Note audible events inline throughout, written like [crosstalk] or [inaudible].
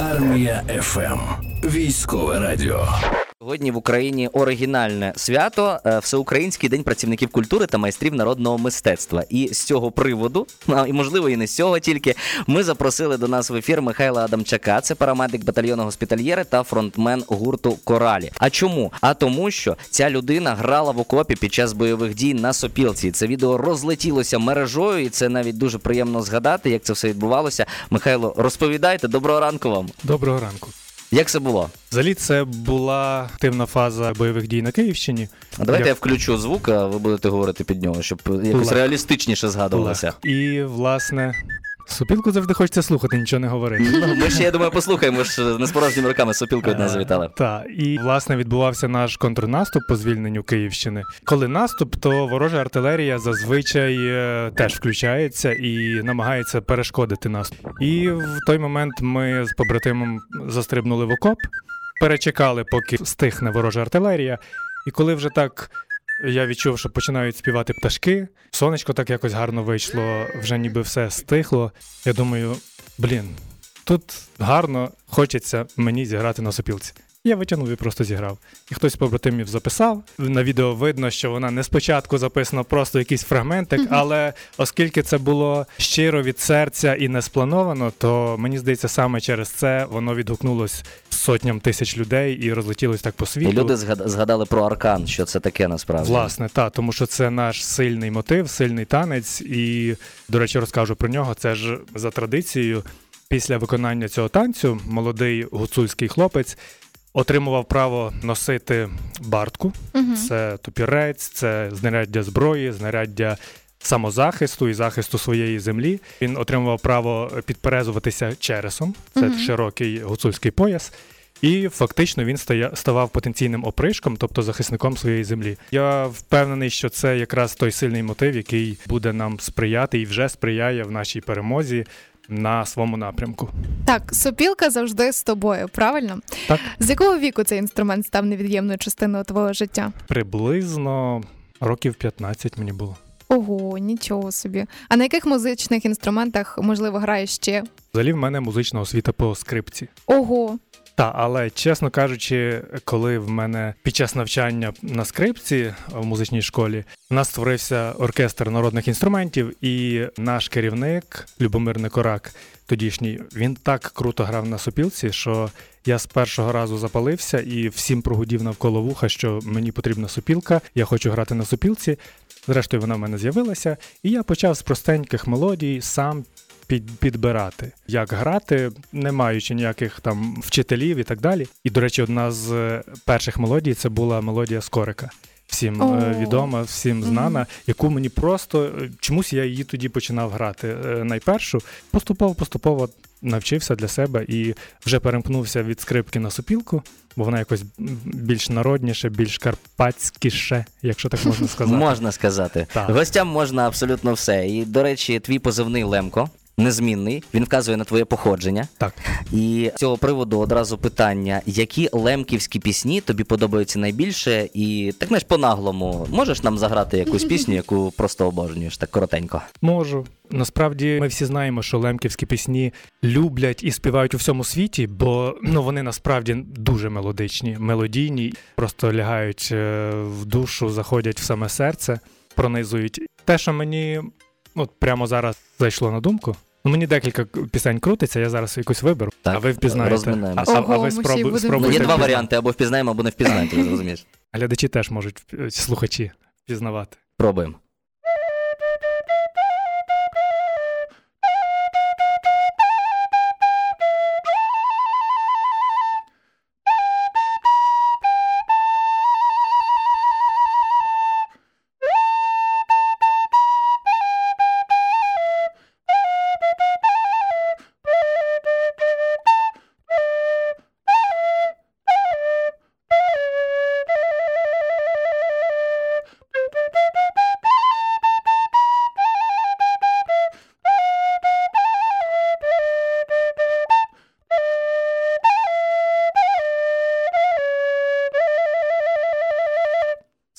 Армія ФМ. Військове радіо. Сьогодні в Україні оригінальне свято е, Всеукраїнський день працівників культури та майстрів народного мистецтва. І з цього приводу, і можливо, і не з цього тільки, ми запросили до нас в ефір Михайла Адамчака. Це парамедик батальйону госпітальєри та фронтмен гурту Коралі. А чому? А тому, що ця людина грала в окопі під час бойових дій на сопілці. Це відео розлетілося мережою, і це навіть дуже приємно згадати, як це все відбувалося. Михайло, розповідайте, доброго ранку вам. Доброго ранку. Як це було? Взагалі, це була активна фаза бойових дій на Київщині. А давайте я включу звук, а ви будете говорити під нього, щоб якось реалістичніше згадувалося. І, власне, сопілку завжди хочеться слухати, нічого не говорити. Ну, ми ще, я думаю, послухаємо, ми ж не з порожніми руками сопілкою до нас завітали. Так, і власне відбувався наш контрнаступ по звільненню Київщини. Коли наступ, то ворожа артилерія зазвичай е, теж включається і намагається перешкодити наступ. І в той момент ми з побратимом застрибнули в окоп, перечекали, поки стихне ворожа артилерія. І коли вже так я відчув, що починають співати пташки, сонечко так якось гарно вийшло, вже ніби все стихло. Я думаю, блін, тут гарно хочеться мені зіграти на сопілці. Я витягнув і просто зіграв. І хтось з побратимів записав. На відео видно, що вона не спочатку записана, просто якийсь фрагментик, але оскільки це було щиро від серця і не сплановано, то мені здається, саме через це воно відгукнулось сотням тисяч людей і розлетілось так по світу. І люди згадали про аркан, що це таке насправді. Власне, так, тому що це наш сильний мотив, сильний танець. І, до речі, розкажу про нього. Це ж за традицією, після виконання цього танцю молодий гуцульський хлопець отримував право носити бартку. Це топірець, це знаряддя зброї, знаряддя. Самозахисту і захисту своєї землі він отримував право підперезуватися чересом, це широкий гуцульський пояс, і фактично він ставав потенційним опришком, тобто захисником своєї землі. Я впевнений, що це якраз той сильний мотив, який буде нам сприяти і вже сприяє в нашій перемозі на своєму напрямку. Так, сопілка завжди з тобою, правильно? Так. З якого віку цей інструмент став невід'ємною частиною твого життя? Приблизно років 15 мені було. Ого, нічого собі. А на яких музичних інструментах можливо грає ще? Взагалі в мене музична освіта по скрипці. Ого, Та, але чесно кажучи, коли в мене під час навчання на скрипці в музичній школі у нас створився оркестр народних інструментів, і наш керівник Любомир Некорак, тодішній, він так круто грав на сопілці, що я з першого разу запалився і всім прогудів навколо вуха, що мені потрібна сопілка, я хочу грати на сопілці. Зрештою, вона в мене з'явилася, і я почав з простеньких мелодій сам під, підбирати, як грати, не маючи ніяких там вчителів і так далі. І, до речі, одна з е, перших мелодій це була мелодія Скорика. Всім О. відома, всім знана, яку мені просто е, чомусь я її тоді починав грати найпершу. Поступово, поступово навчився для себе і вже перемкнувся від скрипки на сопілку, бо вона якось більш народніше, більш карпатськіше, якщо так можна [laughs] сказати. Можна сказати. Так. Гостям можна абсолютно все. І, до речі, твій позивний Лемко. Незмінний, він вказує на твоє походження. Так. І з цього приводу одразу питання: які лемківські пісні тобі подобаються найбільше? І так знаєш, по-наглому, можеш нам заграти якусь пісню, яку просто обожнюєш, так коротенько. Можу. Насправді ми всі знаємо, що лемківські пісні люблять і співають у всьому світі, бо ну вони насправді дуже мелодичні, мелодійні, просто лягають е, в душу, заходять в саме серце, пронизують. Те, що мені от прямо зараз зайшло на думку. Ну, мені декілька пісень крутиться, я зараз якусь виберу, Так, а ви впізнаєте. А, а, а ви ми всі спробу, будемо- Ну, спробуйте. є два варіанти: або впізнаємо, або не впізнаємо, ти розумієш. Глядачі теж можуть е, слухачі впізнавати. Пробуємо.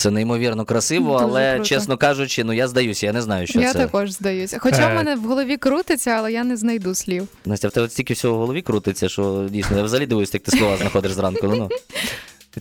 Це неймовірно красиво, Дуже але круто. чесно кажучи, ну я здаюся, я не знаю, що я це. також здаюся. Хоча Е. в мене в голові крутиться, але я не знайду слів. Настя, в тебе стільки всього в голові крутиться, що дійсно я взагалі дивуюсь, як ти слова знаходиш зранку. Ну, ну.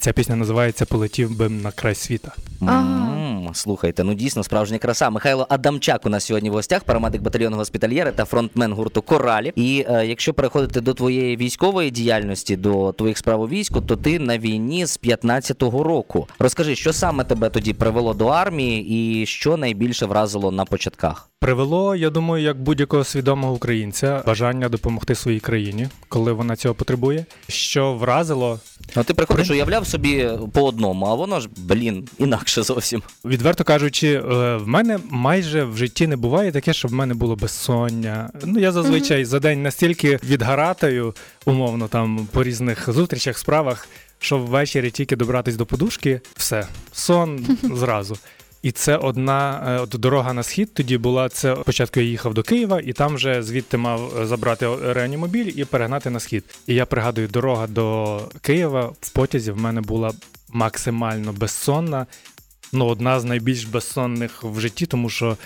Ця пісня називається Полетів би на край світа. Ага. Слухайте, ну дійсно справжня краса. Михайло Адамчак у нас сьогодні в гостях, парамедик батальйону госпітальєри та фронтмен гурту Коралі. І е, якщо переходити до твоєї військової діяльності, до твоїх справ у війську, то ти на війні з 15-го року. Розкажи, що саме тебе тоді привело до армії, і що найбільше вразило на початках? Привело, я думаю, як будь-якого свідомого українця бажання допомогти своїй країні, коли вона цього потребує. Що вразило, Ну ти приходиш, уявляв собі по одному, а воно ж, блін, інакше зовсім. відверто кажучи, е, в мене майже в житті не буває таке, щоб в мене було безсоння. Ну я зазвичай за день настільки відгаратаю, умовно там по різних зустрічах, справах, що ввечері тільки добратись до подушки, все, сон [laughs] зразу. І це одна е, от дорога на схід тоді була. Це спочатку я їхав до Києва, і там вже звідти мав е, забрати реанімобіль і перегнати на схід. І я пригадую, дорога до Києва в потязі в мене була максимально безсонна. Ну, одна з найбільш безсонних в житті, тому що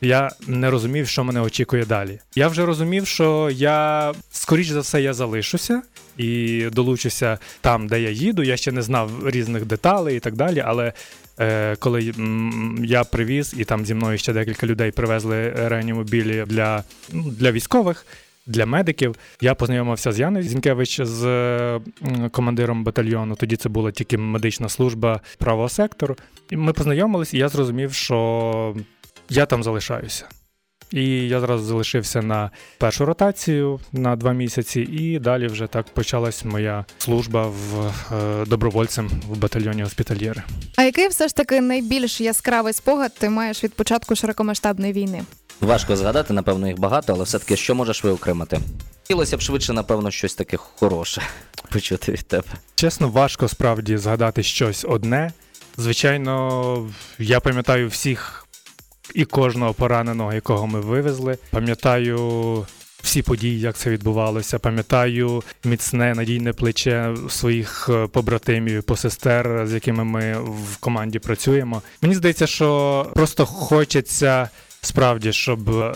я не розумів, що мене очікує далі. Я вже розумів, що я, скоріш за все, я залишуся і долучуся там, де я їду. Я ще не знав різних деталей і так далі. Але е, коли м, я привіз, і там зі мною ще декілька людей привезли реанімобілі для, ну, для військових. Для медиків я познайомився з Яною Зінкевич з е, командиром батальйону. Тоді це була тільки медична служба правого сектору. І ми познайомились, і я зрозумів, що я там залишаюся. І я зразу залишився на першу ротацію на два місяці, і далі вже так почалась моя служба в е, добровольцем в батальйоні госпітальєри. А який все ж таки найбільш яскравий спогад ти маєш від початку широкомасштабної війни? Важко згадати, напевно, їх багато, але все-таки що можеш виокремити? Хотілося б швидше, напевно, щось таке хороше [laughs] почути від тебе. Чесно, важко справді згадати щось одне. Звичайно, я пам'ятаю всіх і кожного пораненого, якого ми вивезли. Пам'ятаю всі події, як це відбувалося. Пам'ятаю міцне надійне плече своїх е, побратимів, посестер, з якими ми в команді працюємо. Мені здається, що просто хочеться справді, щоб е,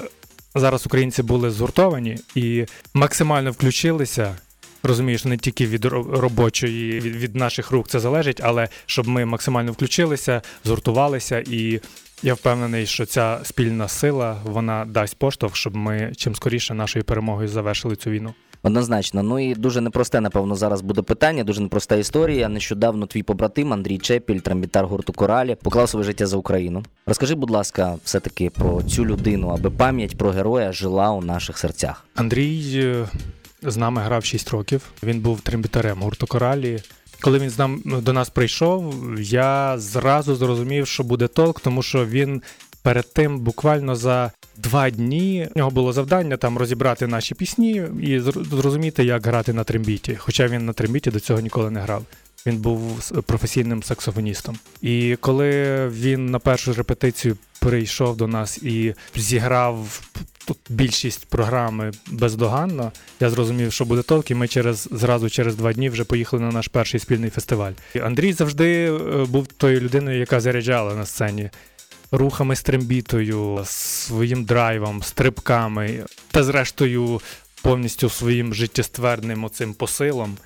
зараз українці були згуртовані і максимально включилися. Розумієш, не тільки від робочої, від, від наших рук це залежить, але щоб ми максимально включилися, згуртувалися, і я впевнений, що ця спільна сила вона дасть поштовх, щоб ми чим скоріше нашою перемогою завершили цю війну. Однозначно. Ну і дуже непросте, напевно, зараз буде питання, дуже непроста історія. Нещодавно твій побратим Андрій Чепіль, трамбітар гурту Коралі, поклав своє життя за Україну. Розкажи, будь ласка, все-таки про цю людину, аби пам'ять про героя жила у наших серцях. Андрій е, з нами грав 6 років. Він був трембітарем гурту Коралі. Коли він з нам до нас прийшов, я зразу зрозумів, що буде толк, тому що він перед тим буквально за два дні в нього було завдання там розібрати наші пісні і зрозуміти, як грати на трембіті. Хоча він на трембіті до цього ніколи не грав. Він був професійним саксофоністом. І коли він на першу репетицію прийшов до нас і зіграв тут більшість програми бездоганно, я зрозумів, що буде толк, і ми через зразу через два дні вже поїхали на наш перший спільний фестиваль. Андрій завжди е, був тою людиною, яка заряджала на сцені. Рухами з трембітою, своїм драйвом, стрибками та зрештою повністю своїм життєстверним оцим посилом.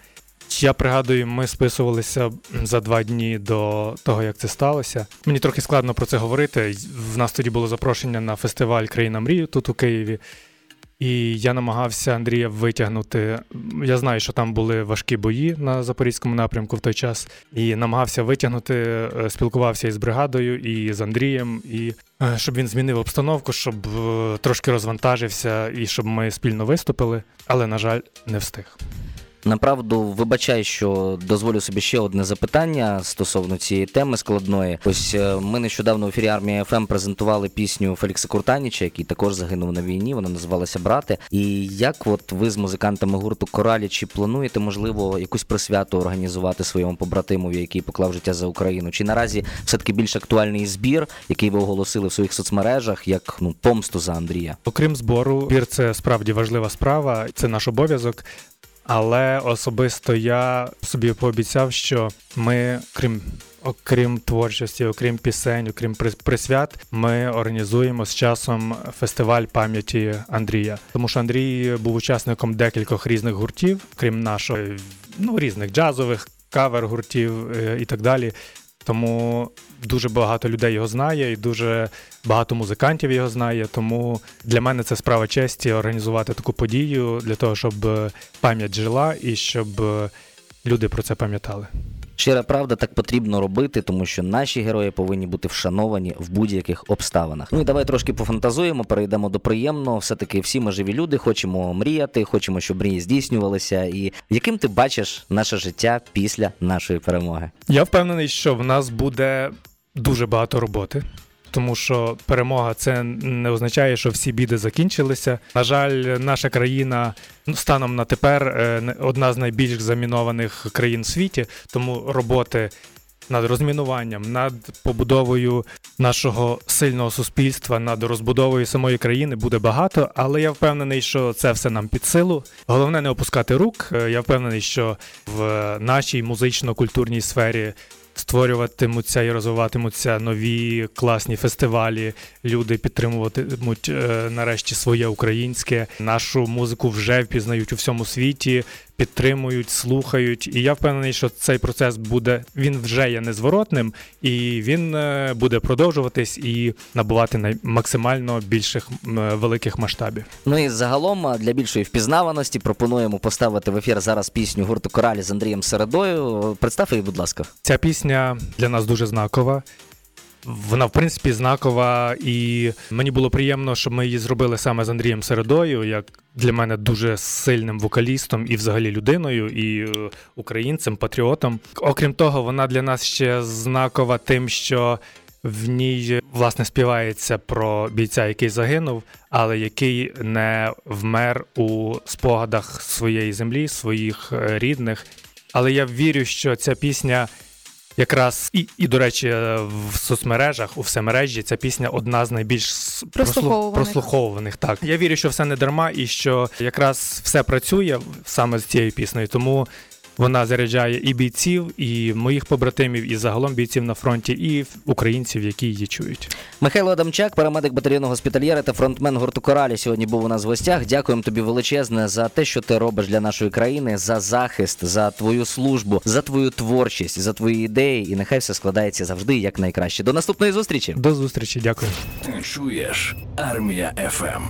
Я пригадую, ми списувалися за два дні до того, як це сталося. Мені трохи складно про це говорити. В нас тоді було запрошення на фестиваль Країна мрію тут у Києві. І я намагався Андрія витягнути. Я знаю, що там були важкі бої на запорізькому напрямку в той час. І намагався витягнути, е, спілкувався із бригадою і з Андрієм, і е, щоб він змінив обстановку, щоб е, трошки розвантажився і щоб ми спільно виступили. Але, на жаль, не встиг. Направду, вибачай, що дозволю собі ще одне запитання стосовно цієї теми складної. Ось е, ми нещодавно в ефірі армія ФМ презентували пісню Фелікса Куртаніча, який також загинув на війні. Вона називалася Брати. І як от ви з музикантами гурту Коралі, чи плануєте можливо якусь присвяту організувати своєму побратимові, який поклав життя за Україну? Чи наразі все таки більш актуальний збір, який ви оголосили в своїх соцмережах, як ну помсту за Андрія? Окрім збору, збір це справді важлива справа, це наш обов'язок. Але особисто я собі пообіцяв, що ми, крім окрім творчості, окрім пісень, окрім присвят, ми організуємо з часом фестиваль пам'яті Андрія. Тому що Андрій був учасником декількох різних гуртів, крім нашого, ну різних джазових кавер гуртів е, і так далі. Тому дуже багато людей його знає, і дуже багато музикантів його знає. Тому для мене це справа честі організувати таку подію для того, щоб е, пам'ять жила і щоб е, люди про це пам'ятали. Щира правда, так потрібно робити, тому що наші герої повинні бути вшановані в будь-яких обставинах. Ну і давай трошки пофантазуємо, перейдемо до приємного. Все таки всі ми живі люди, хочемо мріяти, хочемо, щоб мрії здійснювалися. І яким ти бачиш наше життя після нашої перемоги? Я впевнений, що в нас буде дуже багато роботи. Тому що перемога це не означає, що всі біди закінчилися. На жаль, наша країна ну, станом на тепер е, одна з найбільш замінованих країн в світі. Тому роботи над розмінуванням, над побудовою нашого сильного суспільства, над розбудовою самої країни буде багато. Але я впевнений, що це все нам під силу. Головне не опускати рук. Е, Я впевнений, що в нашій музично-культурній сфері створюватимуться і розвиватимуться нові класні фестивалі. Люди підтримуватимуть е, нарешті своє українське. Нашу музику вже впізнають у всьому світі, підтримують, слухають. І я впевнений, що цей процес буде він вже є незворотним, і він е, буде продовжуватись і набувати максимально більших е, великих масштабів. Ну і загалом для більшої впізнаваності пропонуємо поставити в ефір зараз пісню гурту Коралі з Андрієм Середою. Представ її, будь ласка. Ця пісня для нас дуже знакова. Вона, в принципі, знакова, і мені було приємно, що ми її зробили саме з Андрієм Середою, як для мене дуже сильним вокалістом і взагалі людиною, і е, українцем, патріотом. Окрім того, вона для нас ще знакова тим, що в ній власне співається про бійця, який загинув, але який не вмер у спогадах своєї землі, своїх е, рідних. Але я вірю, що ця пісня якраз і, і до речі, е, в соцмережах, у всемережі ця пісня одна з найбільш Прослуховуваних. прослуховуваних. Так я вірю, що все не дарма, і що якраз все працює саме з цією піснею. Тому вона заряджає і бійців, і моїх побратимів, і загалом бійців на фронті, і українців, які її чують. Михайло Адамчак, парамедик батальйону госпітальєра та фронтмен гурту Коралі сьогодні був у нас в гостях. Дякуємо тобі величезне за те, що ти робиш для нашої країни, за захист, за твою службу, за твою творчість, за твої ідеї. І нехай все складається завжди як найкраще. До наступної зустрічі. До зустрічі, дякую. Ти чуєш Армія ФМ.